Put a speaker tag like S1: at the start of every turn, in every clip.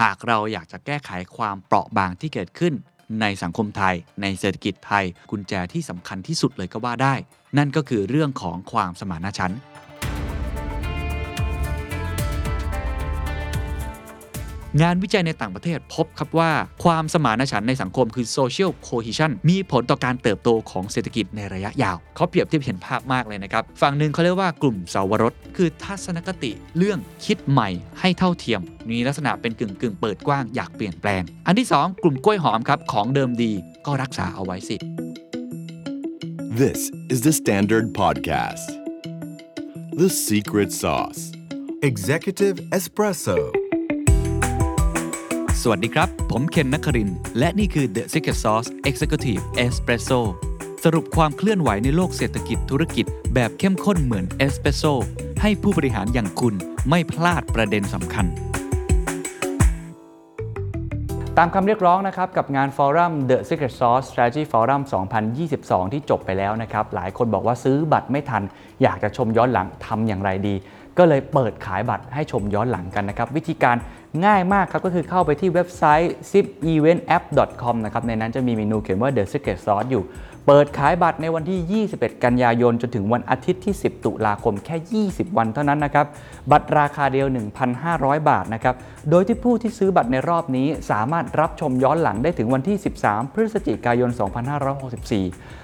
S1: หากเราอยากจะแก้ไขความเปราะบางที่เกิดขึ้น ในสังคมไทย ในเศรษฐกิจไทย กุญแจที่สำคัญที่สุดเลยก็ว่าได้ นั่นก็คือเรื่องของความสมานฉันท์ งานวิจัยในต่างประเทศพบครับว่าความสมานฉันท์ในสังคมคือ social cohesion มีผลต่อการเติบโตของเศรษฐกิจในระยะยาว เขาเปรียบเทียบเห็นภาพมากเลยนะครับ ฝั่งหนึ่งเขาเรียกว่ากลุ่มสาวรสคือทัศนคติเรื่องคิดใหม่ให้เท่าเทียม มีลักษณะเป็นกึ่งกึ่งเปิดกว้างอยากเปลี่ยนแปลง อันที่ 2 กลุ่มกล้วยหอมครับของเดิมดีก็รักษาเอาไว้สิ
S2: This is the Standard Podcast. The Secret Sauce.
S3: Executive Espresso.
S1: สวัสดีครับ ผมเคนนักคริน และนี่คือ The Secret Sauce Executive Espresso สรุปความเคลื่อนไหวในโลกเศรษฐกิจธุรกิจ แบบเข้มข้นเหมือนเอสเปรสโซให้ผู้บริหารอย่างคุณไม่พลาดประเด็นสำคัญ ตามคำเรียกร้องนะครับกับงานฟอรัม The Secret Sauce Strategy Forum 2022 ที่จบไปแล้วนะครับ หลายคนบอกว่าซื้อบัตรไม่ทัน อยากจะชมย้อนหลังทำอย่างไรดีก็เลยเปิดขายบัตรให้ชมย้อนหลังกันนะครับ วิธีการ ง่ายมากครับก็คือเข้าไปที่เว็บไซต์ zipeventapp.com นะครับในนั้นจะมีเมนูเขียนว่า The Secret Sauce อยู่ เปิดขายบัตรในวันที่ 21 กันยายน จนถึงวันอาทิตย์ที่ 10 ตุลาคมแค่ 20 วันเท่านั้นนะครับบัตรราคาเดียว 1,500 บาทนะครับโดยที่ผู้ที่ซื้อบัตรในรอบนี้สามารถรับชมย้อนหลังได้ถึงวันที่ 13 พฤศจิกายน 2564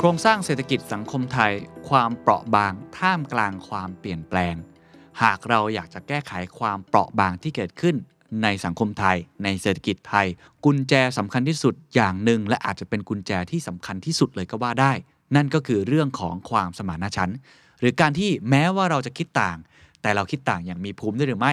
S1: โครงสร้างเศรษฐกิจสังคมไทย ความเปราะบางท่ามกลางความเปลี่ยนแปลง หากเราอยากจะแก้ไขความเปราะบางที่เกิดขึ้น ในสังคมไทย ในเศรษฐกิจไทย กุญแจสำคัญที่สุดอย่างหนึ่ง และอาจจะเป็นกุญแจที่สำคัญที่สุดเลยก็ว่าได้ นั่นก็คือเรื่องของความสมานฉันท์หรือการที่แม้ว่าเราจะคิดต่าง แต่เราคิดต่างอย่างมีภูมิได้หรือไม่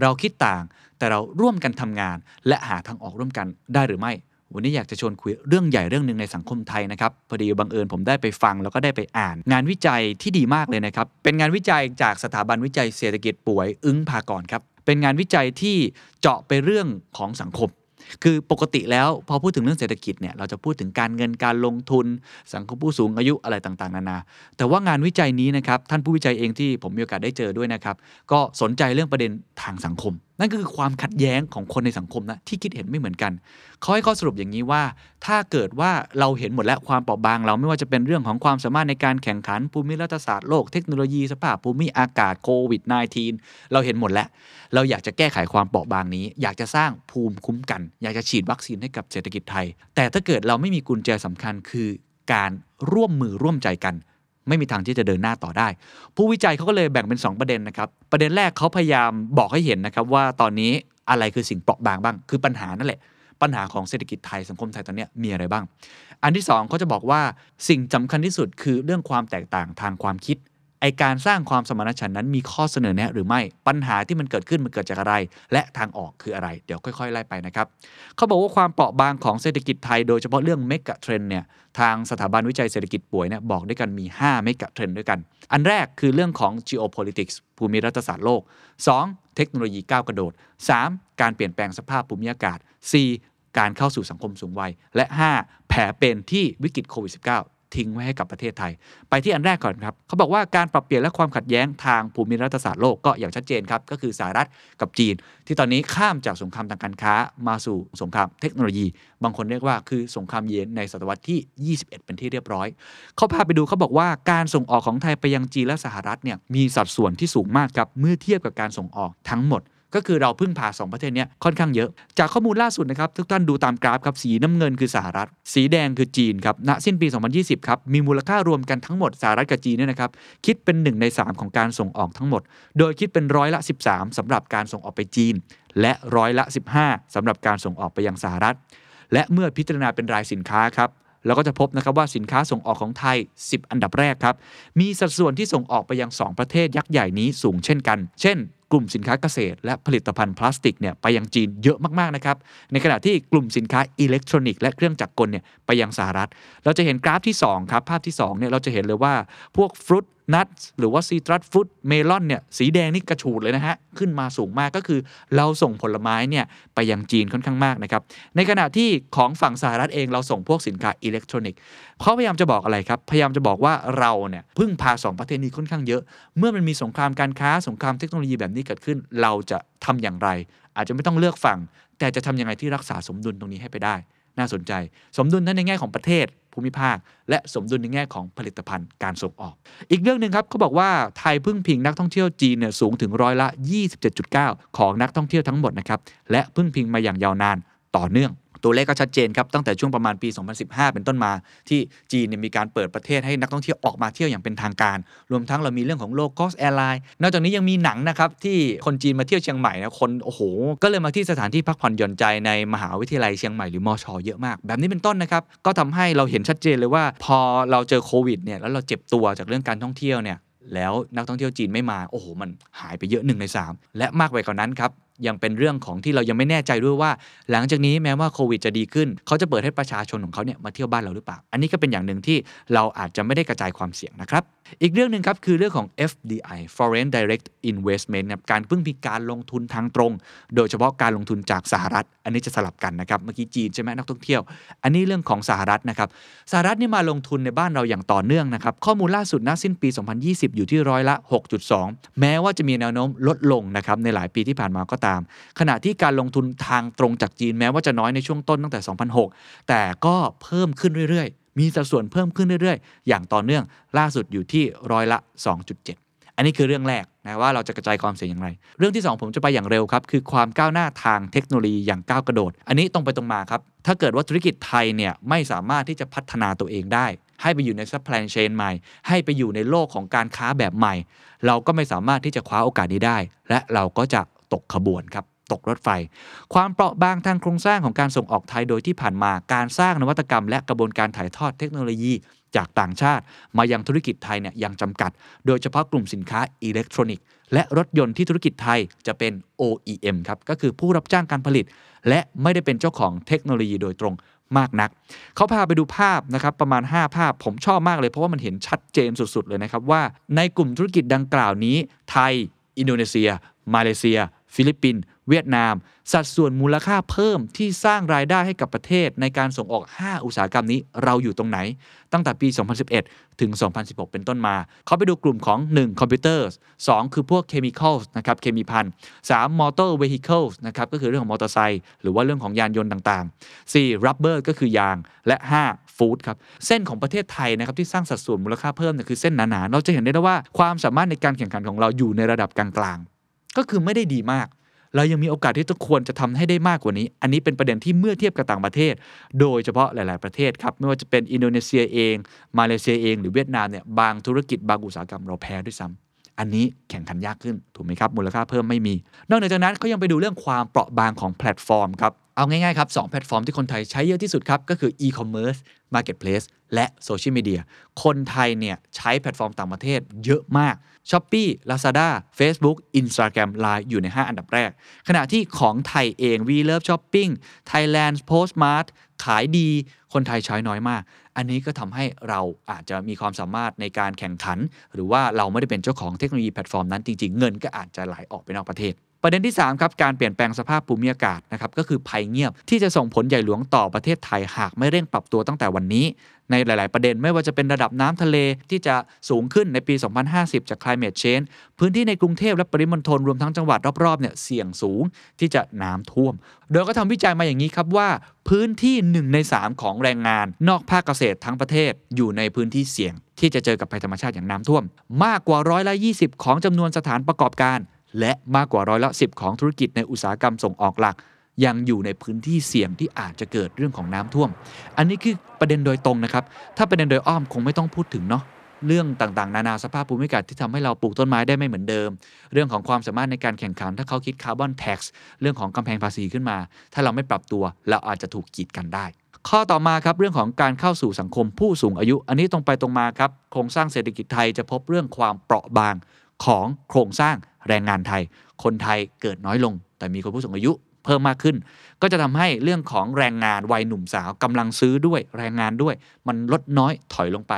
S1: เราคิดต่างแต่เราร่วมกันทำงาน และหาทางออกร่วมกันได้หรือไม่ วันนี้อยากจะชวนคุยเรื่องใหญ่เรื่องหนึ่งในสังคมไทยนะครับพอดีบังเอิญผมได้ไปฟังแล้วก็ได้ไปอ่าน งานวิจัยที่ดีมากเลยนะครับ เป็นงานวิจัยจากสถาบันวิจัยเศรษฐกิจป่วยอึ้งพากรครับ เป็นงานวิจัยที่เจาะไปเรื่องของสังคม คือปกติแล้วพอพูดถึงเรื่องเศรษฐกิจเนี่ยเราจะพูดถึงการเงินการลงทุน สังคมผู้สูงอายุอะไรต่างๆ นานา แต่ว่างานวิจัยนี้นะครับท่านผู้วิจัยเองที่ผมมีโอกาสได้เจอด้วยนะครับก็สนใจเรื่องประเด็นทางสังคม นั่นก็คือความขัดแย้งของคนในสังคมนะที่คิดเห็นไม่เหมือนกันเขาให้ข้อสรุปอย่างนี้ว่า ถ้าเกิดว่าเราเห็นหมดแล้วความเปราะบาง เราไม่ว่าจะเป็นเรื่องของความสามารถในการแข่งขันภูมิรัฐศาสตร์โลกเทคโนโลยีสภาพภูมิอากาศโควิด -19 เราเห็นหมดแล้ว เราอยากจะแก้ไขความเปราะบางนี้ อยากจะสร้างภูมิคุ้มกัน อยากจะฉีดวัคซีนให้กับเศรษฐกิจไทย แต่ถ้าเกิดเราไม่มีกุญแจสำคัญคือการร่วมมือร่วมใจกัน ไม่มีทางที่จะเดินหน้าต่อได้ ผู้วิจัยเขาก็เลยแบ่งเป็น 2 ประเด็นนะครับ ประเด็นแรกเขาพยายามบอกให้เห็นนะครับว่าตอนนี้อะไรคือสิ่งเปราะบางบ้าง คือปัญหานั่นแหละ ปัญหาของเศรษฐกิจไทยสังคมไทยตอนนี้มีอะไรบ้าง อันที่2เขาจะบอกว่าสิ่งสำคัญที่สุดคือเรื่องความแตกต่างทางความคิด ไอ้การสร้างความสมานฉันท์นั้นมีข้อเสนอแนะหรือไม่ปัญหาที่มันเกิดขึ้นมันเกิดจากอะไร และทางออกคืออะไร เดี๋ยวค่อยๆไล่ไปนะครับเขาบอกว่าความเปราะบางของเศรษฐกิจไทยโดยเฉพาะเรื่อง megatrend เนี่ยทางสถาบันวิจัยเศรษฐกิจป๋วยเนี่ยบอกด้วยกันมี5 megatrend ด้วยกัน อันแรกคือเรื่องของ geopolitics ภูมิรัฐศาสตร์โลก 2. เทคโนโลยีก้าวกระโดด 3. การเปลี่ยนแปลงสภาพภูมิอากาศ 4. การเข้าสู่สังคมสูงวัย และ 5. แผลเป็นที่วิกฤตโควิด -19 ทิ้งไว้ให้กับประเทศไทย ไปที่อันแรกก่อนครับเขาบอกว่าการปรับเปลี่ยนและความขัดแย้งทางภูมิรัฐศาสตร์โลกก็อย่างชัดเจนครับ ก็คือสหรัฐกับจีน ที่ตอนนี้ข้ามจากสงครามทางการค้ามาสู่สงครามเทคโนโลยี บางคนเรียกว่าคือสงครามเย็นในศตวรรษที่ 21 เป็นที่เรียบร้อย เขาพาไปดูเขาบอกว่าการส่งออกของไทยไปยังจีนและสหรัฐเนี่ยมีสัดส่วนที่สูงมากครับเมื่อเทียบกับการส่งออกทั้งหมด ก็คือเราพึ่งพา 2 ประเทศนี้ค่อนข้างเยอะ จากข้อมูลล่าสุดนะครับ ทุกท่านดูตามกราฟครับสีน้ำเงินคือสหรัฐ สีแดงคือจีนครับณสิ้นปี 2020 ครับ มีมูลค่ารวมกันทั้งหมดสหรัฐกับจีนเนี่ยนะครับคิดเป็น 1 ใน 3 ของการส่งออกทั้งหมด โดยคิดเป็นร้อยละ 13สำหรับการส่งออกไปจีน และร้อยละ 15สำหรับการส่งออกไปยังสหรัฐ และเมื่อพิจารณาเป็นรายสินค้าครับเราก็จะพบนะครับว่าสินค้าส่งออกของไทย 10 อันดับแรกครับ มีสัดส่วนที่ส่งออกไปยัง 2 ประเทศยักษ์ใหญ่นี้สูงเช่นกัน เช่น กลุ่มสินค้าเกษตร และผลิตภัณฑ์พลาสติกเนี่ยไปยังจีนเยอะมากๆนะครับในขณะที่กลุ่มสินค้าอิเล็กทรอนิกส์และเครื่องจักรกลเนี่ยไปยังสหรัฐ เราจะเห็นกราฟที่2ครับภาพที่2เนี่ยเราจะเห็นเลยว่าพวก fruit nut หรือว่า citrus fruit melon เนี่ยสีแดงนี่กระฉูดเลยนะฮะ ขึ้นมาสูงมากก็คือเราส่งผลไม้เนี่ยไปยังจีนค่อนข้างมากนะครับ ในขณะที่ของฝั่งสหรัฐเองเราส่งพวกสินค้าอิเล็กทรอนิกส์เขาพยายามจะบอกอะไรครับ พยายามจะบอกว่าเราเนี่ยพึ่งพาสองประเทศนี้ค่อนข้างเยอะ เมื่อมันมีสงครามการค้าสงครามเทคโนโลยีแบบนี้เกิดขึ้น เราจะทำอย่างไร อาจจะไม่ต้องเลือกฝั่ง แต่จะทำยังไงที่รักษาสมดุลตรงนี้ให้ไปได้ น่าสนใจ สมดุลทั้งในแง่ของประเทศ ภูมิภาค และสมดุลในแง่ของผลิตภัณฑ์การส่งออก อีกเรื่องหนึ่งครับเขาบอกว่าไทยพึ่งพิงนักท่องเที่ยวจีนเนี่ยสูงถึงร้อยละ 27.9 ของนักท่องเที่ยวทั้งหมดนะครับและพึ่งพิงมาอย่างยาวนานต่อเนื่อง ตัวเลขก็ชัดเจนครับ ตั้งแต่ช่วงประมาณปี 2015 เป็นต้นมา ที่จีนเนี่ยมีการเปิดประเทศให้นักท่องเที่ยวออกมาเที่ยวอย่างเป็นทางการ รวมทั้งเรามีเรื่องของ low cost airline นอกจากนี้ยังมีหนังนะครับ ที่คนจีนมาเที่ยวเชียงใหม่นะคนโอ้โห ก็เลยมาที่สถานที่พักผ่อนหย่อนใจในมหาวิทยาลัยเชียงใหม่หรือมอชอเยอะมาก แบบนี้เป็นต้นนะครับก็ทำให้เราเห็นชัดเจนเลยว่า พอเราเจอโควิดเนี่ยแล้วเราเจ็บตัวจากเรื่องการท่องเที่ยวเนี่ยแล้วนักท่องเที่ยวจีนไม่มาโอ้โหมันหายไปเยอะหนึ่งในสามและมากไปกว่านั้นครับ ยังเป็นเรื่องของที่เรายังไม่แน่ใจด้วยว่า หลังจากนี้แม้ว่าโควิดจะดีขึ้น เขาจะเปิดให้ประชาชนของเขาเนี่ยมาเที่ยวบ้านเราหรือเปล่า อันนี้ก็เป็นอย่างหนึ่งที่เราอาจจะไม่ได้กระจายความเสี่ยงนะครับ อีกเรื่องหนึ่งครับคือเรื่องของ FDI Foreign Direct Investment นะการพึ่งพิการลงทุนทางตรง โดยเฉพาะการลงทุนจากสหรัฐ อันนี้จะสลับกันนะครับ เมื่อกี้จีนใช่ไหมนักท่องเที่ยว อันนี้เรื่องของสหรัฐนะครับ สหรัฐนี่มาลงทุนในบ้านเราอย่างต่อเนื่องนะครับ ข้อมูลล่าสุดณสิ้นปี 2020 อยู่ที่ร้อยละ 6.2 แม้ว่าจะมีแนวโน้มลดลงนะครับในหลายปีที่ผ่านมาก็ตาม ขณะที่การลงทุนทางตรงจากจีนแม้ว่าจะน้อยในช่วงต้นตั้งแต่ 2006 แต่ก็เพิ่มขึ้นเรื่อยๆ มีสัดส่วนเพิ่มขึ้นเรื่อยๆ อย่างต่อเนื่องล่าสุดอยู่ที่ร้อยละ 2.7 อันนี้คือเรื่องแรกนะว่าเราจะกระจายความเสี่ยงอย่างไร เรื่องที่ 2 ผมจะไปอย่างเร็วครับ คือความก้าวหน้าทางเทคโนโลยีอย่างก้าวกระโดด อันนี้ตรงไปตรงมาครับ ถ้าเกิดว่าธุรกิจไทยเนี่ยไม่สามารถที่จะพัฒนาตัวเองได้ ให้ไปอยู่ใน supply chain ใหม่ ให้ไปอยู่ในโลกของการค้าแบบใหม่ เราก็ไม่สามารถที่จะคว้าโอกาสนี้ได้ และเราก็จะ ตกขบวนครับตกรถไฟ ความเปราะบางทางโครงสร้างของการส่งออกไทยโดยที่ผ่านมาการสร้างนวัตกรรม และกระบวนการถ่ายทอดเทคโนโลยี จากต่างชาติ มายังธุรกิจไทยเนี่ยยังจำกัด โดยเฉพาะกลุ่มสินค้าอิเล็กทรอนิกส์และรถยนต์ที่ธุรกิจไทยจะเป็น OEM ครับก็คือผู้รับจ้างการผลิต และไม่ได้เป็นเจ้าของเทคโนโลยีโดยตรงมากนัก เขาพาไปดูภาพนะครับประมาณ 5 ภาพผมชอบมากเลยเพราะว่ามันเห็นชัดเจนสุด ๆ เลยนะครับว่า ในกลุ่มธุรกิจดังกล่าวนี้ ไทย อินโดนีเซีย มาเลเซีย ฟิลิปปินส์เวียดนาม สัดส่วนมูลค่าเพิ่มที่สร้างรายได้ให้กับประเทศในการส่งออก 5 อุตสาหกรรมนี้เราอยู่ตรงไหน ตั้งแต่ปี 2011 ถึง 2016 เป็นต้นมา เขาไปดูกลุ่มของ 1. คอมพิวเตอร์ 2 คือพวก chemical นะครับเคมีภัณฑ์ 3. motor vehicle นะครับก็คือเรื่องของมอเตอร์ไซค์หรือว่าเรื่องของยานยนต์ต่างๆ 4. rubber ก็คือยางและ 5. food ครับเส้นของประเทศไทยนะครับที่สร้างสัดส่วนมูลค่าเพิ่มเนี่ยคือเส้นหนาๆเราจะเห็นได้ว่าความสามารถในการแข่งขันของเราอยู่ในระดับกลางๆ ก็คือไม่ได้ดีมากเรายังมีโอกาสที่จะควรจะทำให้ได้มากกว่านี้ อันนี้เป็นประเด็นที่เมื่อเทียบกับต่างประเทศ โดยเฉพาะหลาย ๆ ประเทศครับ ไม่ว่าจะเป็นอินโดนีเซียเอง มาเลเซียเอง หรือเวียดนามเนี่ย บางธุรกิจบางอุตสาหกรรมเราแพ้ด้วยซ้ำอันนี้แข่งขันยากขึ้น ถูกไหมครับ มูลค่าเพิ่มไม่มี นอกจากนั้นเขายังไปดูเรื่องความเปราะบางของแพลตฟอร์มครับ เอาง่าย ๆ ครับสองแพลตฟอร์มที่คนไทยใช้เยอะที่สุดครับ ก็คือ e-commerce marketplace และโซเชียลมีเดีย คนไทยเนี่ยใช้แพลตฟอร์มต่างประเทศเยอะมาก Shopee Lazada Facebook Instagram Line อยู่ใน 5 อันดับแรก ขณะที่ของไทยเอง We Love Shopping Thailand Postmart ขายดี คนไทยใช้น้อยมาก อันนี้ก็ทำให้เราอาจจะมีความสามารถในการแข่งขัน หรือว่าเราไม่ได้เป็นเจ้าของเทคโนโลยีแพลตฟอร์มนั้นจริง ๆ เงินก็อาจจะไหลออกไปนอกประเทศ ประเด็นที่3ครับการเปลี่ยนแปลงสภาพภูมิอากาศนะครับก็คือภัยเงียบที่จะส่งผลใหญ่หลวงต่อประเทศไทยหากไม่เร่งปรับตัวตั้งแต่วันนี้ ในหลาย ๆ ประเด็นไม่ว่าจะเป็นระดับน้ำทะเลที่จะสูงขึ้นในปี 2050 จาก climate change พื้นที่ในกรุงเทพและปริมณฑลรวมทั้งจังหวัดรอบ ๆ เนี่ยเสี่ยงสูงที่จะน้ำท่วม โดยก็ทำวิจัยมาอย่างนี้ครับว่า พื้นที่ 1 ใน 3 ของแรงงาน นอกภาคเกษตรทั้งประเทศอยู่ในพื้นที่เสี่ยงที่จะเจอกับภัยธรรมชาติอย่างน้ำท่วม มากกว่าร้อยละ20 ของจำนวนสถานประกอบการ และมากกว่าร้อยละ 10 ของธุรกิจในอุตสาหกรรมส่งออกหลัก ยังอยู่ในพื้นที่เสี่ยงที่อาจจะเกิดเรื่องของน้ำท่วม อันนี้คือประเด็นโดยตรงนะครับ ถ้าประเด็นโดยอ้อมคงไม่ต้องพูดถึงเนาะเรื่องต่างๆ นานาสภาพภูมิอากาศที่ทำให้เราปลูกต้นไม้ได้ไม่เหมือนเดิม เรื่องของความสามารถในการแข่งขัน ถ้าเขาคิดคาร์บอนแท็กซ์เรื่องของกำแพงภาษีขึ้นมา ถ้าเราไม่ปรับตัว เราอาจจะถูกกีดกันได้ ข้อต่อมาครับเรื่องของการเข้าสู่สังคมผู้สูงอายุ อันนี้ตรงไปตรงมาครับโครงสร้างเศรษฐกิจไทยจะพบเรื่องความเปราะบางของโครงสร้าง แรงงานไทย คนไทยเกิดน้อยลง แต่มีคนผู้สูงอายุเพิ่มมากขึ้น ก็จะทำให้เรื่องของแรงงานวัยหนุ่มสาวกำลังซื้อด้วยแรงงานด้วย มันลดน้อยถอยลงไป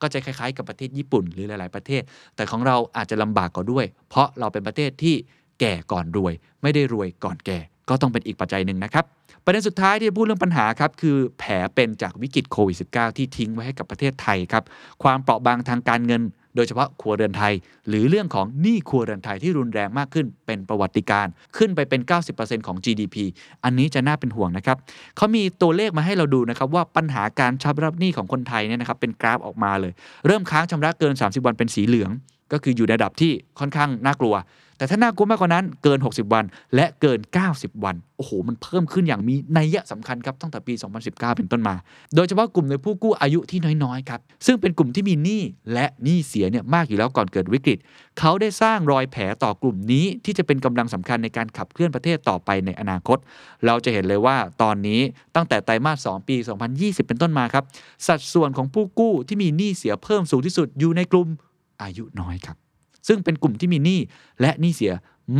S1: ก็จะคล้ายๆ กับประเทศญี่ปุ่นหรือหลาย ๆประเทศ แต่ของเราอาจจะลำบากกว่าด้วย เพราะเราเป็นประเทศที่แก่ก่อนรวย ไม่ได้รวยก่อนแก่ก็ต้องเป็นอีกปัจจัยหนึ่งนะครับ ประเด็นสุดท้ายที่จะพูดเรื่องปัญหาครับ คือแผลเป็นจากวิกฤตโควิด -19 ที่ทิ้งไว้ให้กับประเทศไทยครับ ความเปราะบางทางการเงิน โดยเฉพาะครัวเรือนไทย หรือเรื่องของหนี้ครัวเรือนไทยที่รุนแรงมากขึ้นเป็นประวัติการ ขึ้นไปเป็น 90%ของ GDP อันนี้จะน่าเป็นห่วงนะครับเขามีตัวเลขมาให้เราดูนะครับว่าปัญหาการชำระหนี้ของคนไทยเนี่ยนะครับเป็นกราฟออกมาเลย เริ่มค้างชำระเกิน 30 วันเป็นสีเหลือง ก็คืออยู่ในระดับที่ค่อนข้างน่ากลัว แต่ถ้าน่ากลัวมากกว่านั้นเกิน 60 วัน และเกิน 90 วัน โอ้โห มันเพิ่มขึ้นอย่างมีนัยสำคัญครับตั้งแต่ปี 2019 เป็นต้นมา โดยเฉพาะกลุ่มในผู้กู้อายุที่น้อยๆครับ ซึ่งเป็นกลุ่มที่มีหนี้และหนี้เสียเนี่ยมากอยู่แล้วก่อนเกิดวิกฤต เขาได้สร้างรอยแผลต่อกลุ่มนี้ที่จะเป็นกำลังสำคัญในการขับเคลื่อนประเทศต่อไปในอนาคต เราจะเห็นเลยว่าตอนนี้ตั้งแต่ไตรมาส 2 ปี 2020 เป็นต้นมาครับ สัดส่วนของผู้กู้ที่มีหนี้เสียเพิ่มสูงที่สุดอยู่ในกลุ่มอายุน้อยครับ ซึ่งเป็นกลุ่มที่มีหนี้และหนี้เสีย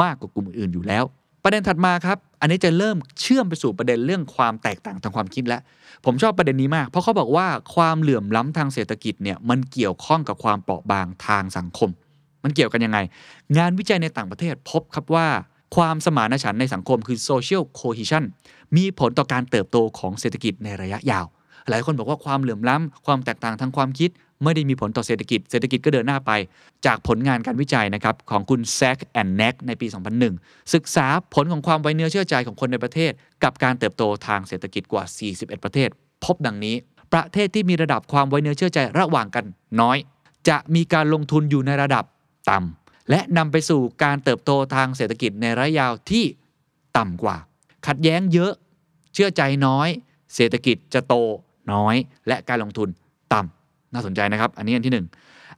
S1: มากกว่ากลุ่มอื่นอยู่แล้ว ประเด็นถัดมาครับ อันนี้จะเริ่มเชื่อมไปสู่ประเด็นเรื่องความแตกต่างทางความคิดแล้วผมชอบประเด็นนี้มาก เพราะเขาบอกว่าความเหลื่อมล้ำทางเศรษฐกิจเนี่ยมันเกี่ยวข้องกับความเปราะบางทางสังคม มันเกี่ยวกันยังไง งานวิจัยในต่างประเทศพบครับว่าความสมานฉันท์ในสังคมคือ social cohesion มีผลต่อการเติบโตของเศรษฐกิจในระยะยาว หลายคนบอกว่าความเหลื่อมล้ำความแตกต่างทางความคิด ไม่ได้มีผลต่อเศรษฐกิจ เศรษฐกิจก็เดินหน้าไป จากผลงานการวิจัยนะครับของคุณแซคแอนแนกในปี 2001 ศึกษาผลของความไว้เนื้อเชื่อใจของคนในประเทศ กับการเติบโตทางเศรษฐกิจกว่า 41 ประเทศ พบดังนี้ ประเทศที่มีระดับความไว้เนื้อเชื่อใจระหว่างกันน้อย จะมีการลงทุนอยู่ในระดับต่ำและนำไปสู่การเติบโตทางเศรษฐกิจในระยะยาวที่ต่ำกว่า ขัดแย้งเยอะ เชื่อใจน้อย เศรษฐกิจจะโตน้อย และการลงทุน น่าสนใจนะครับ อันนี้อันที่หนึ่ง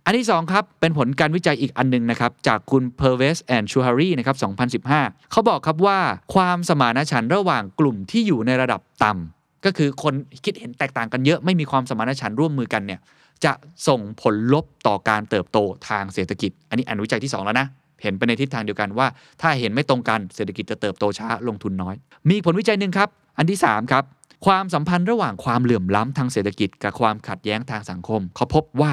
S1: อันที่ 2 ครับ เป็นผลการวิจัยอีกอันหนึงนะครับ จากคุณ p e r v e s and Shuhari นะครับ 2015 เขาบอกครับว่าความสมานฉันท์ระหว่างกลุ่มที่อยู่ในระดับต่ำก็คือคนคิดเห็นแตกต่างกันเยอะ ไม่มีความสมานฉันท์ร่วมมือกันเนี่ยจะส่งผลลบต่อการเติบโตทางเศรษฐกิจ อันนี้อันวิจัยที่ 2 แล้วนะเห็นไปในทิศทางเดียวกันว่า ถ้าเห็นไม่ตรงกันเศรษฐกิจจะเติบโตช้าลงทุนน้อย มีผลวิจัยหนึ่งครับ อันที่ 3 ครับ ความสัมพันธ์ระหว่างความเหลื่อมล้ำทางเศรษฐกิจกับความขัดแย้งทางสังคม เขาพบว่า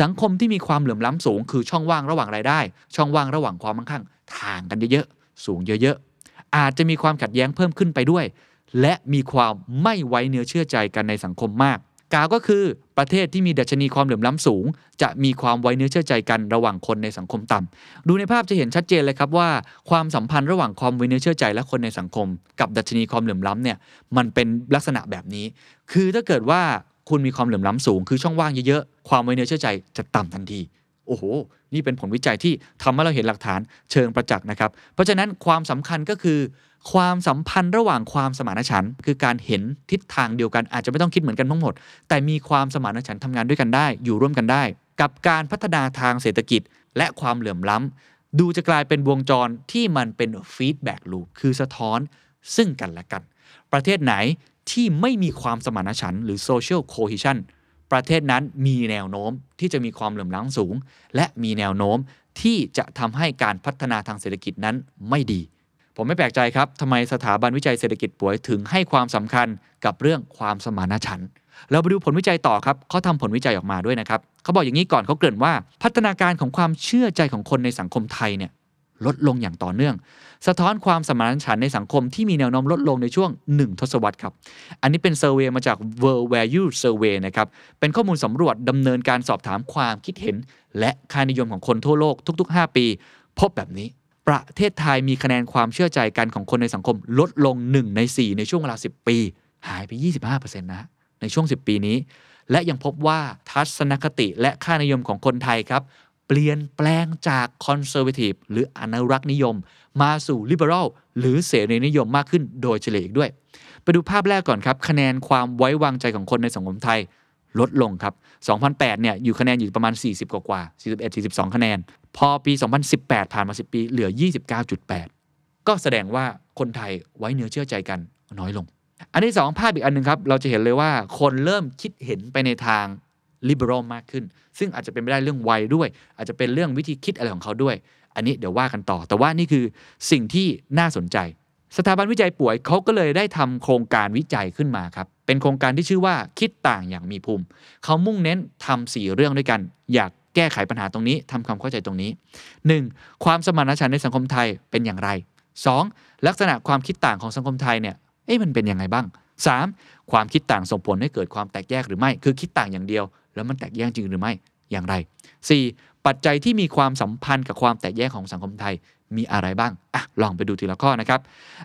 S1: สังคมที่มีความเหลื่อมล้ำสูง คือช่องว่างระหว่างรายได้ ช่องว่างระหว่างความมั่งคั่งห่างกันเยอะๆสูงเยอะๆอาจจะมีความขัดแย้งเพิ่มขึ้นไปด้วย และมีความไม่ไว้เนื้อเชื่อใจกันในสังคมมาก กาวก็คือประเทศที่มีดัชนีความเหลื่อมล้ำสูง จะมีความไว้เนื้อเชื่อใจกันระหว่างคนในสังคมต่ำดูในภาพจะเห็นชัดเจนเลยครับว่า ความสัมพันธ์ระหว่างความไว้เนื้อเชื่อใจและคนในสังคม กับดัชนีความเหลื่อมล้ำเนี่ยมันเป็นลักษณะแบบนี้ คือถ้าเกิดว่าคุณมีความเหลื่อมล้ำสูง คือช่องว่างเยอะๆความไว้เนื้อเชื่อใจจะต่ำทันที โอ้โห นี่เป็นผลวิจัยที่ทำให้เราเห็นหลักฐานเชิงประจักษ์นะครับ เพราะฉะนั้นความสำคัญก็คือ ความสัมพันธ์ระหว่างความสมานฉันท์คือการเห็นทิศทางเดียวกันอาจจะไม่ต้องคิดเหมือนกันทั้งหมด แต่มีความสมานฉันท์ทำงานด้วยกันได้ อยู่ร่วมกันได้ กับการพัฒนาทางเศรษฐกิจ และความเหลื่อมล้ำดูจะกลายเป็นวงจรที่มันเป็นฟีดแบ็กลูปคือสะท้อนซึ่งกันและกัน ประเทศไหนที่ไม่มีความสมานฉันท์หรือ social cohesion ประเทศนั้นมีแนวโน้มที่จะมีความเหลื่อมล้ำสูง และมีแนวโน้มที่จะทำให้การพัฒนาทางเศรษฐกิจนั้นไม่ดี ผมไม่แปลกใจครับทำไมสถาบันวิจัยเศรษฐกิจป่วยถึงให้ความสำคัญกับเรื่องความสมานฉันท์เราไปดูผลวิจัยต่อครับเขาทำผลวิจัยออกมาด้วยนะครับเขาบอกอย่างนี้ก่อนเขาเกริ่นว่า พัฒนาการของความเชื่อใจของคนในสังคมไทยเนี่ย ลดลงอย่างต่อเนื่อง สะท้อนความสมานฉันในสังคมที่มีแนวโน้มลดลงในช่วง 1 ทศวรรษครับ อันนี้เป็นเซอร์เวยมาจาก World Value Survey นะครับ เป็นข้อมูลสำรวจดำเนินการสอบถามความคิดเห็น และค่านิยมของคนทั่วโลกทุก ๆ 5 ปี พบแบบนี้ ประเทศไทยมีคะแนนความเชื่อใจกันของคนในสังคมลดลง 1 ใน 4 ในช่วงเวลา 10 ปี หายไป 25%นะในช่วง 10 ปีนี้ และยังพบว่าทัศนคติและค่านิยมของคนไทยครับ เปลี่ยนแปลงจากคอนเซอร์ a ทีฟหรืออนุรักษ์นิยม มาสู่ลิเบอรัลหรือเสรีนิยมมากขึ้นโดยเฉลี่ยอีกด้วย ไปดูภาพแรกก่อนครับ คะแนนความไว้วางใจของคนในสังคมไทยลดลงครับ 2008 เนี่ย อยู่คะแนนอยู่ประมาณ 40 กว่ากว่า 41 42 คะแนน พอปี 2018 ผ่านมา 10 ปี เหลือ 29.8 ก็แสดงว่าคนไทยไว้เนื้อเชื่อใจกันน้อยลง อันที่สองภาพอีกอันหนึ่งครับ เราจะเห็นเลยว่าคนเริ่มคิดเห็นไปในทาง liberal มากขึ้น ซึ่งอาจจะเป็นไปได้เรื่องวัยด้วย อาจจะเป็นเรื่องวิธีคิดอะไรของเขาด้วย อันนี้เดี๋ยวว่ากันต่อ แต่ว่านี่คือสิ่งที่น่าสนใจ สถาบันวิจัยป่วยเขาก็เลยได้ทำโครงการวิจัยขึ้นมาครับ เป็นโครงการที่ชื่อว่าคิดต่างอย่างมีภูมิ เขามุ่งเน้นทำสี่เรื่องด้วยกัน อยากแก้ไขปัญหาตรงนี้ทำความเข้าใจตรงนี้ 1. ความสมานฉันท์ในสังคมไทยเป็นอย่างไร 2. ลักษณะความคิดต่างของสังคมไทยเนี่ยเอ๊ะมันเป็นยังไงบ้าง 3. ความคิดต่างส่งผลให้เกิดความแตกแยกหรือไม่ คือคิดต่างอย่างเดียว แล้วมันแตกแยกจริงหรือไม่อย่างไร 4. ปัจจัยที่มีความสัมพันธ์กับความแตกแยกของสังคมไทยมีอะไรบ้างอะลองไปดูทีละข้อนะครับ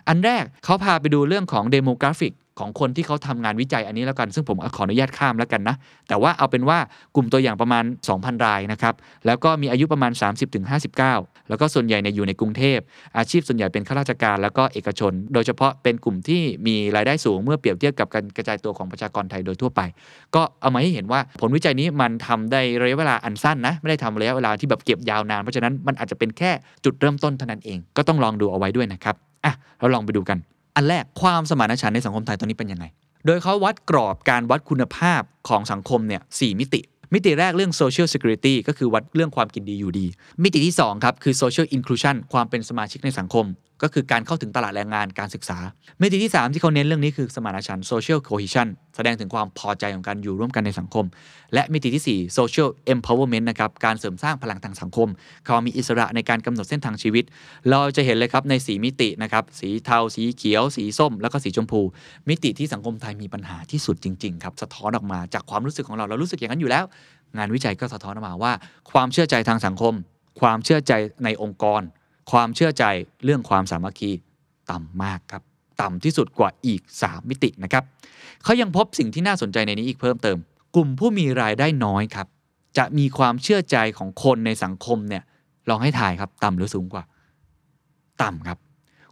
S1: อันแรกเขาพาไปดูเรื่องของ demographic ของคนที่เขาทำงานวิจัยอันนี้แล้วกัน ซึ่งผมขออนุญาตข้ามแล้วกันนะ แต่ว่าเอาเป็นว่ากลุ่มตัวอย่างประมาณ 2,000 รายนะครับ แล้วก็มีอายุประมาณ 30-59 แล้วก็ส่วนใหญ่เนี่ยอยู่ในกรุงเทพ อาชีพส่วนใหญ่เป็นข้าราชการแล้วก็เอกชน โดยเฉพาะเป็นกลุ่มที่มีรายได้สูงเมื่อเปรียบเทียบกับการกระจายตัวของประชากรไทยโดยทั่วไป ก็เอามาให้เห็นว่าผลวิจัยนี้มันทำได้ระยะเวลาอันสั้นนะไม่ได้ทำระยะเวลาที่แบบเก็บยาวนานเพราะฉะนั้นมันอาจจะเป็นแค่จุดเริ่มต้นเท่านั้นเอง ก็ต้องลองดูเอาไว้ด้วยนะครับอะเราลองไปดูกัน อันแรกความสมานฉันท์ในสังคมไทยตอนนี้เป็นยังไง โดยเขาวัดกรอบการวัดคุณภาพของสังคมเนี่ยสมิติ มิติแรกเรื่อง social security ก็คือวัดเรื่องความกินดีอยู่ดี มิติที่2ครับคือ social inclusion ความเป็นสมาชิกในสังคม ก็คือการเข้าถึงตลาดแรงงานการศึกษามิติที่ 3 ที่เขาเน้นเรื่องนี้คือสมานฉันท์ social cohesion แสดงถึงความพอใจของการอยู่ร่วมกันในสังคม และมิติที่ 4 social empowerment นะครับการเสริมสร้างพลังทางสังคม เขามีอิสระในการกำหนดเส้นทางชีวิต เราจะเห็นเลยครับในสีมิตินะครับสีเทา สีเขียว สีส้ม แล้วก็สีชมพู มิติที่สังคมไทยมีปัญหาที่สุดจริงๆครับสะท้อนออกมาจากความรู้สึกของเราเรารู้สึกอย่างนั้นอยู่แล้ว งานวิจัยก็สะท้อนออกมาว่า ความเชื่อใจทางสังคม ความเชื่อใจในองค์กร ความเชื่อใจเรื่องความสามัคคีต่ำมากครับ ต่ำที่สุดกว่าอีก 3 มิตินะครับเขายังพบสิ่งที่น่าสนใจในนี้อีกเพิ่มเติม กลุ่มผู้มีรายได้น้อยครับ จะมีความเชื่อใจของคนในสังคมเนี่ยลองให้ถ่ายครับ ต่ำหรือสูงกว่า ต่ำครับ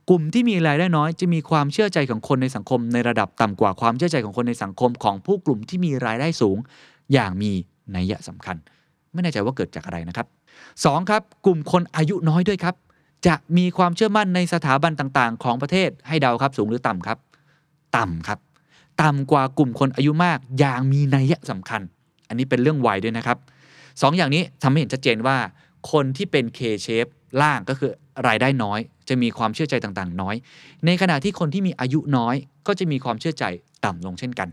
S1: กลุ่มที่มีรายได้น้อย จะมีความเชื่อใจของคนในสังคม ในระดับต่ำกว่าความเชื่อใจของคนในสังคม ของผู้กลุ่มที่มีรายได้สูง อย่างมีนัยสำคัญ ไม่แน่ใจว่าเกิดจากอะไรนะครับ 2. ครับ กลุ่มคนอายุน้อยด้วยครับ จะมีความเชื่อมั่นในสถาบันต่างๆ ของประเทศให้เดาครับสูงหรือต่ำครับ ต่ำครับ ต่ำกว่ากลุ่มคนอายุมากอย่างมีนัยสำคัญ อันนี้เป็นเรื่องวัยด้วยนะครับสองอย่างนี้ทำให้เห็นชัดเจนว่า คนที่เป็น K shape ล่างก็คือรายได้น้อย จะมีความเชื่อใจต่างๆ น้อย ในขณะที่คนที่มีอายุน้อยก็จะมีความเชื่อใจต่ำลงเช่นกัน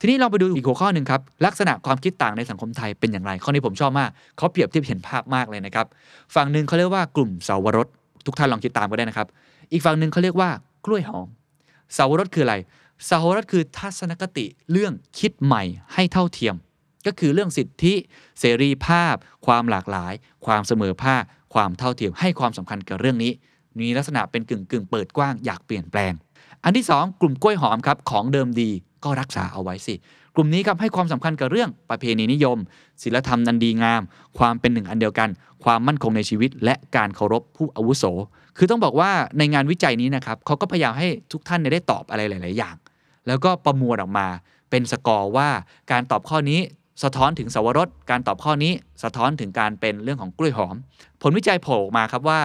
S1: ทีนี้เราไปดูอีกหัวข้อหนึ่งครับ ลักษณะความคิดต่างในสังคมไทยเป็นอย่างไร ข้อนี้ผมชอบมากเขาเปรียบเทียบเห็นภาพมากเลยนะครับ ฝั่งหนึ่งเขาเรียกว่ากลุ่มเสาวรส ทุกท่านลองคิดตามก็ได้นะครับ อีกฝั่งหนึ่งเขาเรียกว่ากล้วยหอมเสาวรสคืออะไรเสาวรสคือทัศนคติเรื่องคิดใหม่ให้เท่าเทียม ก็คือเรื่องสิทธิเสรีภาพ ความหลากหลาย ความเสมอภาค ความเท่าเทียม ให้ความสำคัญกับเรื่องนี้ มีลักษณะเป็นกึ่งกึ่งเปิดกว้างอยากเปลี่ยนแปลง อันที่ 2 กลุ่มกล้วยหอมครับของเดิมดีก็รักษาเอาไว้สิ กลุ่มนี้ครับให้ความสำคัญกับเรื่องประเพณีนิยมศีลธรรมนันดีงาม ความเป็นหนึ่งอันเดียวกัน ความมั่นคงในชีวิต และการเคารพผู้อาวุโส คือต้องบอกว่าในงานวิจัยนี้นะครับเขาก็พยายามให้ทุกท่านได้ตอบอะไรหลาย ๆ อย่าง แล้วก็ประมวลออกมาเป็นสกอร์ว่าการตอบข้อนี้สะท้อนถึงสวรสการตอบข้อนี้สะท้อนถึงการเป็นเรื่องของกล้วยหอม ผลวิจัยโผล่ออกมาครับว่า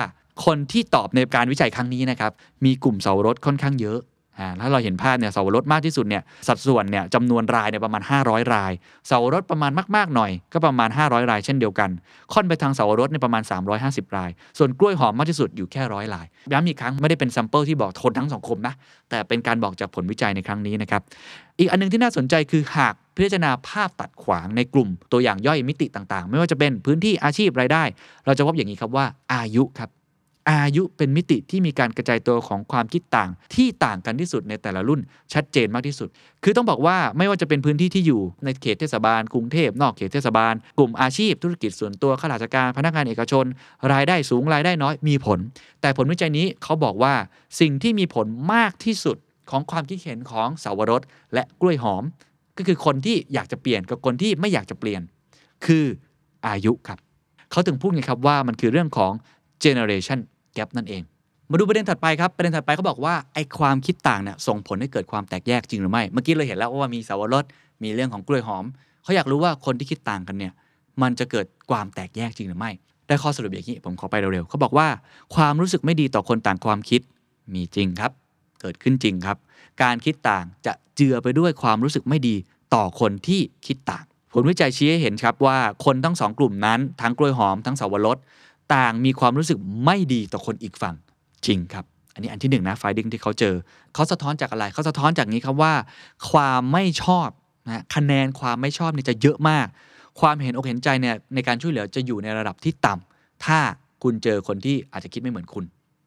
S1: คนที่ตอบในการวิจัยครั้งนี้นะครับมีกลุ่มสวรสค่อนข้างเยอะ อ่าถ้าเราเห็นภาพเนี่ยเสาวรสมากที่สุดเนี่ยสัดส่วนเนี่ยจำนวนรายเนี่ยประมาณ 500 รายเสาวรสประมาณมากๆหน่อย ก็ประมาณ 500 รายเช่นเดียวกัน ค่อนไปทางเสาวรสในยประมาณ 350 ราย ส่วนกล้วยหอมมากที่สุดอยู่แค่ร้อยรายย้ำอีกครั้งไม่ได้เป็นซัมเปิลที่บอกทนทั้งสังคมนะแต่เป็นการบอกจากผลวิจัยในครั้งนี้นะครับอีกอันหนึงที่น่าสนใจคือหากพิจารณาภาพตัดขวางในกลุ่มตัวอย่างย่อยมิติต่างๆ ไม่ว่าจะเป็นพื้นที่อาชีพรายได้ เราจะพบอย่างนี้ครับว่าอายุครับ อายุเป็นมิติที่มีการกระจายตัวของความคิดต่าง ที่ต่างกันที่สุดในแต่ละรุ่นชัดเจนมากที่สุด คือต้องบอกว่าไม่ว่าจะเป็นพื้นที่ที่อยู่ในเขตเทศบาล กรุงเทพนอกเขตเทศบาล กลุ่มอาชีพ ธุรกิจส่วนตัวข้าราชการพนักงานเอกชน รายได้สูงรายได้น้อยมีผล แต่ผลวิจัยนี้เขาบอกว่าสิ่งที่มีผลมากที่สุดของความคิดเห็นของสาวรสและกล้วยหอม ก็คือคนที่อยากจะเปลี่ยนกับคนที่ไม่อยากจะเปลี่ยน คืออายุครับเขาถึงพูดไงครับว่ามันคือเรื่องของ generation gap นั่นเอง มาดูประเด็นถัดไปครับ ประเด็นถัดไปเขาบอกว่าไอ้ความคิดต่างเนี่ยส่งผลให้เกิดความแตกแยกจริงหรือไม่ เมื่อกี้เราเห็นแล้วว่ามีสาวรสมีเรื่องของกล้วยหอม เขาอยากรู้ว่าคนที่คิดต่างกันเนี่ยมันจะเกิดความแตกแยกจริงหรือไม่ ได้ข้อสรุปอย่างนี้ผมขอไปเร็วๆเขาบอกว่าความรู้สึกไม่ดีต่อคนต่างความคิดมีจริงครับ เกิดขึ้นจริงครับ การคิดต่างจะเจือไปด้วยความรู้สึกไม่ดีต่อคนที่คิดต่างผลวิจัยชี้ให้เห็นครับว่าคนทั้งสองกลุ่มนั้นทั้งกล้วยหอมทั้งสาวรส ต่างมีความรู้สึกไม่ดีต่อคนอีกฝั่งจริงครับ อันนี้อันที่หนึ่งนะไฟดิ้งที่เขาเจอ เขาสะท้อนจากอะไร เขาสะท้อนจากนี้ครับว่า ความไม่ชอบนะคะแนนความไม่ชอบเนี่ยจะเยอะมาก ความเห็นอกเห็นใจเนี่ยในการช่วยเหลือจะอยู่ในระดับที่ต่ำถ้าคุณเจอคนที่อาจจะคิดไม่เหมือนคุณ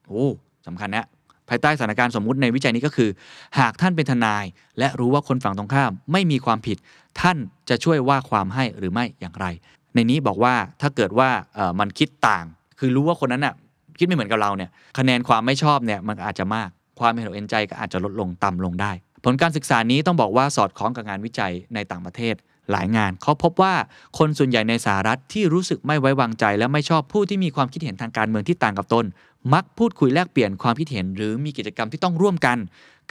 S1: โอ้สำคัญนะภายใต้สถานการณ์สมมุติในวิจัยนี้ก็คือ หากท่านเป็นทนาย และรู้ว่าคนฝั่งตรงข้ามไม่มีความผิด ท่านจะช่วยว่าความให้หรือไม่อย่างไร ในนี้บอกว่าถ้าเกิดว่ามันคิดต่าง คือรู้ว่าคนนั้นน่ะคิดไม่เหมือนกับเราเนี่ยคะแนนความไม่ชอบเนี่ยมันอาจจะมากความเห็นอกเห็นใจก็อาจจะลดลงต่ำลงได้ ผลการศึกษานี้ต้องบอกว่าสอดคล้องกับงานวิจัยในต่างประเทศ หลายงาน เขาพบว่าคนส่วนใหญ่ในสหรัฐที่รู้สึกไม่ไว้วางใจ และไม่ชอบผู้ที่มีความคิดเห็นทางการเมืองที่ต่างกับตน มักพูดคุยแลกเปลี่ยนความคิดเห็น หรือมีกิจกรรมที่ต้องร่วมกัน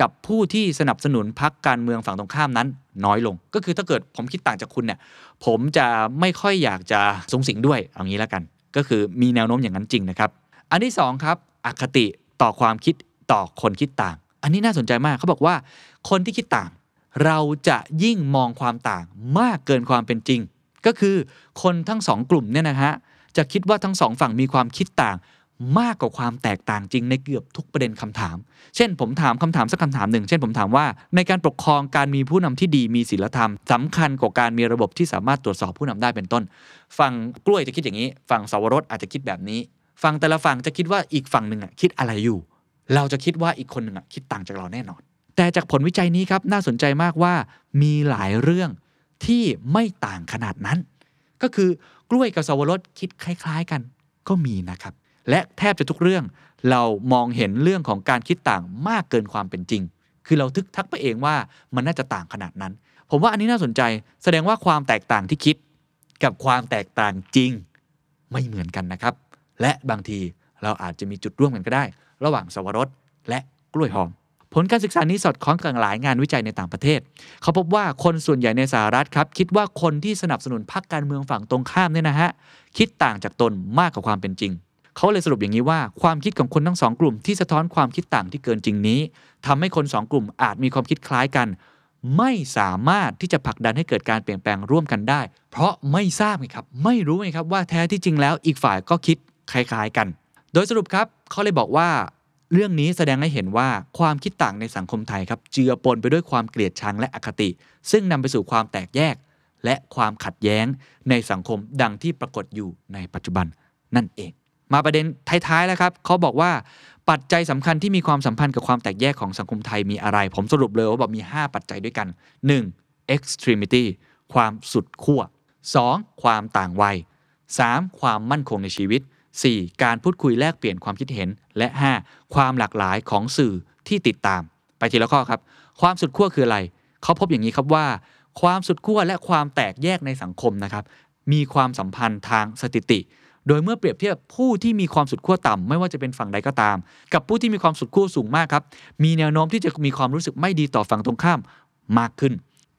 S1: กับผู้ที่สนับสนุนพรรคการเมืองฝั่งตรงข้ามนั้น น้อยลง ก็คือถ้าเกิดผมคิดต่างจากคุณเนี่ยผมจะไม่ค่อยอยากจะสงสิงด้วยเอางี้แล้วกัน ก็คือมีแนวโน้มอย่างนั้นจริงนะครับ อันที่สองครับอคติต่อความคิดต่อคนคิดต่าง อันนี้น่าสนใจมากเขาบอกว่าคนที่คิดต่าง เราจะยิ่งมองความต่างมากเกินความเป็นจริง ก็คือคนทั้งสองกลุ่มเนี่ยนะฮะจะคิดว่าทั้งสองฝั่งมีความคิดต่างมากกว่าความแตกต่างจริงในเกือบทุกประเด็นคำถาม เช่น ผมถามคำถามสักคำถามหนึ่ง เช่นผมถามว่า ในการปกครองการมีผู้นำที่ดีมีศีลธรรมสำคัญกว่าการมีระบบที่สามารถตรวจสอบผู้นำได้เป็นต้น ฝั่งกล้วยจะคิดอย่างนี้ ฝั่งสวรสอาจจะคิดแบบนี้ ฝั่งแต่ละฝั่งจะคิดว่าอีกฝั่งหนึ่งอะคิดอะไรอยู่ เราจะคิดว่าอีกคนหนึ่งอะคิดต่างจากเราแน่นอน แต่จากผลวิจัยนี้ครับน่าสนใจมากว่ามีหลายเรื่องที่ไม่ต่างขนาดนั้น ก็คือกล้วยกับสวรสคิดคล้าย ๆ กันก็มีนะครับ และแทบจะทุกเรื่องเรามองเห็นเรื่องของการคิดต่างมากเกินความเป็นจริง คือเราทึกทักไปเองว่ามันน่าจะต่างขนาดนั้น ผมว่าอันนี้น่าสนใจแสดงว่าความแตกต่างที่คิด กับความแตกต่างจริง ไม่เหมือนกันนะครับ และบางทีเราอาจจะมีจุดร่วมกันก็ได้ ระหว่างสวรสและกล้วยหอม ผลการศึกษานี้สอดคล้องกับหลายงานวิจัยในต่างประเทศ เขาพบว่าคนส่วนใหญ่ในสหรัฐครับ คิดว่าคนที่สนับสนุนพรรคการเมืองฝั่งตรงข้ามเนี่ยนะฮะคิดต่างจากตนมากกว่าความเป็นจริง เขาเลยสรุปอย่างนี้ว่าความคิดของคนทั้งสองกลุ่มที่สะท้อนความคิดต่างที่เกินจริงนี้ทำให้คนสองกลุ่มอาจมีความคิดคล้ายกัน ไม่สามารถที่จะผลักดันให้เกิดการเปลี่ยนแปลงร่วมกันได้ เพราะไม่ทราบไงครับไม่รู้ไงครับว่าแท้ที่จริงแล้วอีกฝ่ายก็คิดคล้าย ๆ กัน โดยสรุปครับเขาเลยบอกว่า เรื่องนี้แสดงให้เห็นว่าความคิดต่างในสังคมไทยครับ เจือปนไปด้วยความเกลียดชังและอคติ ซึ่งนำไปสู่ความแตกแยก และความขัดแย้งในสังคมดังที่ปรากฏอยู่ในปัจจุบันนั่นเอง มาประเด็นท้ายๆแล้วครับเขาบอกว่าปัจจัยสำคัญที่มีความสัมพันธ์กับความแตกแยกของสังคมไทยมีอะไร ผมสรุปเลยว่าบอกมี 5 ปัจจัยด้วยกัน 1. extremity ความสุดขั้ว 2. ความต่างวัย 3. ความมั่นคงในชีวิต 4. การพูดคุยแลกเปลี่ยนความคิดเห็น และ 5. ความหลากหลายของสื่อที่ติดตาม ไปทีละข้อครับ ความสุดขั้วคืออะไร เขาพบอย่างนี้ครับว่า ความสุดขั้วและความแตกแยกในสังคมนะครับ มีความสัมพันธ์ทางสถิติ โดยเมื่อเปรียบเทียบผู้ที่มีความสุดขั้วต่ำไม่ว่าจะเป็นฝั่งใดก็ตาม กับผู้ที่มีความสุดขั้วสูงมากครับ มีแนวโน้มที่จะมีความรู้สึกไม่ดีต่อฝั่งตรงข้ามมากขึ้น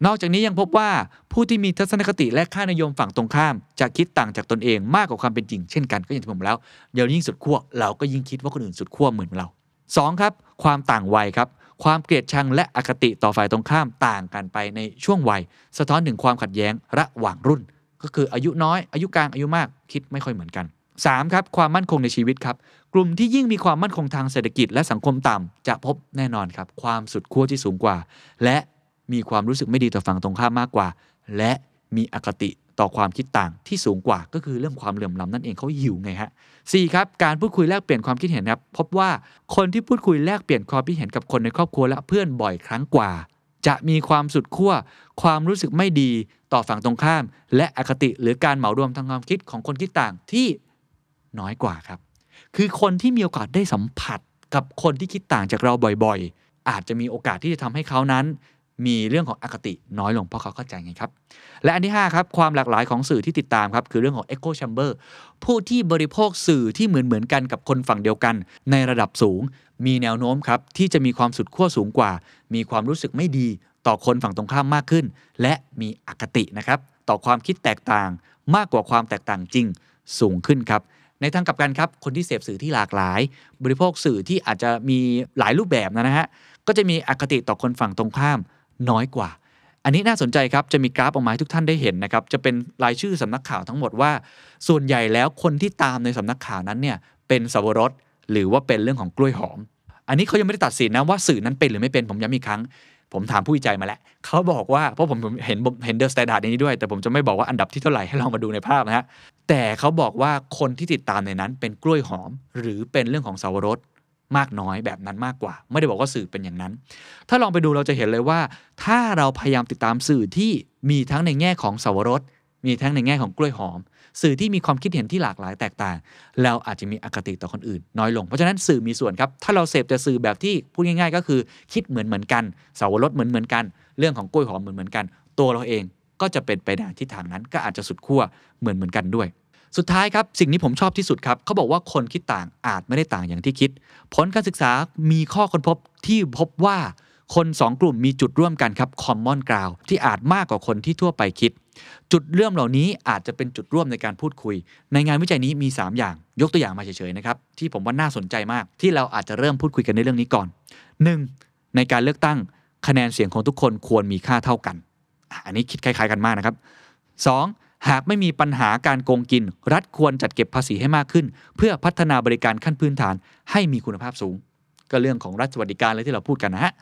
S1: นอกจากนี้ยังพบว่าผู้ที่มีทัศนคติและค่านิยมฝั่งตรงข้าม จะคิดต่างจากตนเองมากกว่าความเป็นจริงเช่นกันก็อย่างที่ผมบอกแล้วเดี๋ยวยิ่งสุดขั้วเราก็ยิ่งคิดว่าคนอื่นสุดขั้วเหมือนเรา 2. ครับความต่างวัยครับความเกลียดชังและอคติต่อฝ่ายตรงข้ามต่างกันไปในช่วงวัย สะท้อนถึงความขัดแย้งระหว่างรุ่น ก็คืออายุน้อย อายุกลางอายุมากคิดไม่ค่อยเหมือนกัน 3. ครับความมั่นคงในชีวิตครับกลุ่มที่ยิ่งมีความมั่นคงทางเศรษฐกิจและสังคมต่ำจะพบแน่นอนครับความสุดขั้วที่สูงกว่า และ มีความรู้สึกไม่ดีต่อฝั่งตรงข้ามมากกว่า และมีอคติต่อความคิดต่างที่สูงกว่าก็คือเรื่องความเหลื่อมล้ำนั่นเองเขาหิวไงฮะ 4. ครับการพูดคุยแลกเปลี่ยนความคิดเห็นครับพบว่าคนที่พูดคุยแลกเปลี่ยนความคิดเห็นกับคนในครอบครัวและเพื่อนบ่อยครั้งกว่า จะมีความสุดขั้วความรู้สึกไม่ดีต่อฝั่งตรงข้าม และอคติหรือการเหมารวมทางความคิดของคนคิดต่างที่น้อยกว่าครับ คือคนที่มีโอกาสได้สัมผัสกับคนที่คิดต่างจากเราบ่อยๆ อาจจะมีโอกาสที่จะทำให้เขานั้น มีเรื่องของอคติน้อยลงเพราะเขาเข้าใจไงครับ และอันที่5ครับความหลากหลายของสื่อที่ติดตามครับคือเรื่องของ Echo Chamber ผู้ที่บริโภคสื่อที่เหมือนเหมือนกันกับคนฝั่งเดียวกัน ในระดับสูง มีแนวโน้มครับที่จะมีความสุดขั้วสูงกว่า มีความรู้สึกไม่ดี ต่อคนฝั่งตรงข้ามมากขึ้น และมีอคตินะครับต่อความคิดแตกต่างมากกว่าความแตกต่างจริงสูงขึ้นครับในทางกลับกันครับ คนที่เสพสื่อที่หลากหลาย บริโภคสื่อที่อาจจะมีหลายรูปแบบนะฮะ ก็จะมีอคติต่อคนฝั่งตรงข้าม น้อยกว่า อันนี้น่าสนใจครับ จะมีกราฟออกมาให้ทุกท่านได้เห็นนะครับ จะเป็นรายชื่อสำนักข่าวทั้งหมดว่า ส่วนใหญ่แล้วคนที่ตามในสำนักข่าวนั้นเนี่ยเป็นเสาวรสหรือว่าเป็นเรื่องของกล้วยหอม อันนี้เขายังไม่ได้ตัดสินนะว่าสื่อนั้นเป็นหรือไม่เป็นผมย้ำอีกครั้ง ผมถามผู้วิจัยมาแล้วเขาบอกว่าเพราะผมเห็นเห็น THE STANDARD ในนี้ด้วย แต่ผมจะไม่บอกว่าอันดับที่เท่าไหร่ให้ลองมาดูในภาพนะฮะแต่เขาบอกว่าคนที่ติดตามในนั้นเป็นกล้วยหอม หรือเป็นเรื่องของเสาวรส มากน้อยแบบนั้นมากกว่า ไม่ได้บอกว่าสื่อเป็นอย่างนั้น ถ้าลองไปดูเราจะเห็นเลยว่า ถ้าเราพยายามติดตามสื่อที่มีทั้งในแง่ของสาวรสมีทั้งในแง่ของกล้วยหอม สื่อที่มีความคิดเห็นที่หลากหลายแตกต่าง เราอาจจะมีอคติต่อคนอื่น น้อยลง เพราะฉะนั้นสื่อมีส่วนครับ ถ้าเราเสพแต่สื่อแบบที่พูดง่ายๆ ก็คือคิดเหมือนเหมือนกันสาวรสเหมือนเหมือนกัน เรื่องของกล้วยหอมเหมือนเหมือนกัน ตัวเราเองก็จะเป็นไปในทิศทางนั้นก็อาจจะสุดขั้วเหมือนเหมือนกันด้วย สุดท้ายครับสิ่งที่ผมชอบที่สุดครับเขาบอกว่าคนคิดต่างอาจไม่ได้ต่างอย่างที่คิด ผลการศึกษามีข้อค้นพบที่พบว่าคน2กลุ่มมีจุดร่วมกันครับ common ground ที่อาจมากกว่าคนที่ทั่วไปคิด จุดเริ่มเหล่านี้อาจจะเป็นจุดร่วมในการพูดคุย ในงานวิจัยนี้มี 3 อย่าง ยกตัวอย่างมาเฉยๆนะครับที่ผมว่าน่าสนใจมาก ที่เราอาจจะเริ่มพูดคุยกันในเรื่องนี้ก่อน 1. ในการเลือกตั้งคะแนนเสียงของทุกคนควรมีค่าเท่ากัน อันนี้คิดคล้ายๆกันมากนะครับ 2. หากไม่มีปัญหาการโกงกิน รัฐควรจัดเก็บภาษีให้มากขึ้น เพื่อพัฒนาบริการขั้นพื้นฐานให้มีคุณภาพสูง ก็เรื่องของรัฐสวัสดิการเลยที่เราพูดกันนะฮะ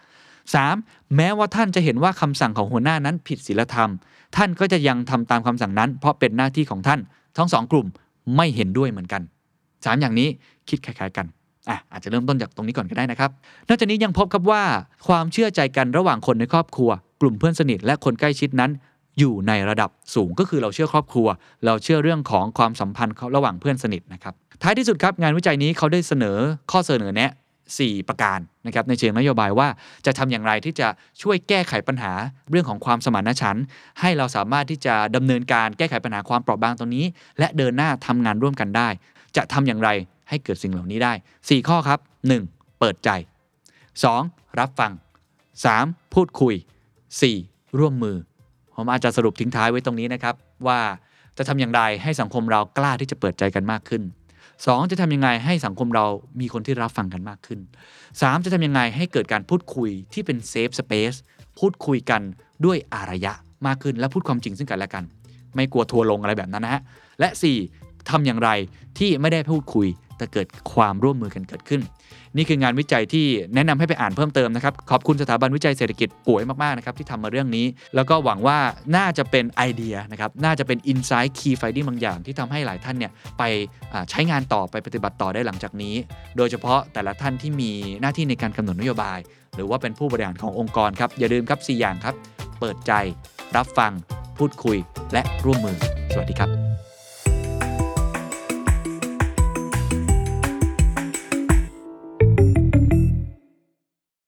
S1: 3. แม้ว่าท่านจะเห็นว่าคำสั่งของหัวหน้านั้นผิดศีลธรรม ท่านก็จะยังทำตามคำสั่งนั้น เพราะเป็นหน้าที่ของท่าน ทั้งสองกลุ่มไม่เห็นด้วยเหมือนกัน 3 อย่างนี้คิดคล้ายๆกันอะอาจจะเริ่มต้นจากตรงนี้ก่อนก็ได้นะครับ นอกจากนี้ยังพบครับว่า ความเชื่อใจกันระหว่างคนในครอบครัว กลุ่มเพื่อนสนิทและคนใกล้ชิดนั้น อยู่ในระดับสูงก็คือเราเชื่อครอบครัว เราเชื่อเรื่องของความสัมพันธ์ระหว่างเพื่อนสนิทนะครับท้ายที่สุดครับงานวิจัยนี้เขาได้เสนอข้อเสนอแนะ 4 ประการนะครับในเชิงนโยบายว่าจะทำอย่างไรที่จะช่วยแก้ไขปัญหาเรื่องของความสมานฉันท์ให้เราสามารถที่จะดำเนินการแก้ไขปัญหาความเปราะบางตรงนี้ และเดินหน้าทำงานร่วมกันได้ จะทำอย่างไรให้เกิดสิ่งเหล่านี้ได้ 4 ข้อครับ 1. เปิดใจ 2. รับฟัง 3. พูดคุย 4. ร่วมมือ ผมอาจจะสรุปทิ้งท้ายไว้ตรงนี้นะครับ ว่าจะทำอย่างไรให้สังคมเรากล้าที่จะเปิดใจกันมากขึ้น 2. จะทำยังไงให้สังคมเรามีคนที่รับฟังกันมากขึ้น 3. จะทำยังไงให้เกิดการพูดคุยที่เป็นเซฟสเปซพูดคุยกันด้วยอารยะมากขึ้น และพูดความจริงซึ่งกันและกัน ไม่กลัวทัวร์ลงอะไรแบบนั้นนะฮะและ 4. ทำอย่างไรที่ไม่ได้พูดคุยแต่เกิดความร่วมมือกันเกิดขึ้น นี่คืองานวิจัยที่แนะนำให้ไปอ่านเพิ่มเติมนะครับ ขอบคุณสถาบันวิจัยเศรษฐกิจป๋วยมากๆนะครับที่ทำมาเรื่องนี้ แล้วก็หวังว่าน่าจะเป็นไอเดียนะครับน่าจะเป็น insight key finding บางอย่าง ที่ทำให้หลายท่านเนี่ยไปใช้งานต่อไปปฏิบัติต่อได้หลังจากนี้ โดยเฉพาะแต่ละท่านที่มีหน้าที่ในการกำหนดนโยบาย หรือว่าเป็นผู้บริหารขององค์กรครับอย่าลืมครับ 4 อย่างครับ เปิดใจ รับฟัง พูดคุย และร่วมมือ สวัสดีครับ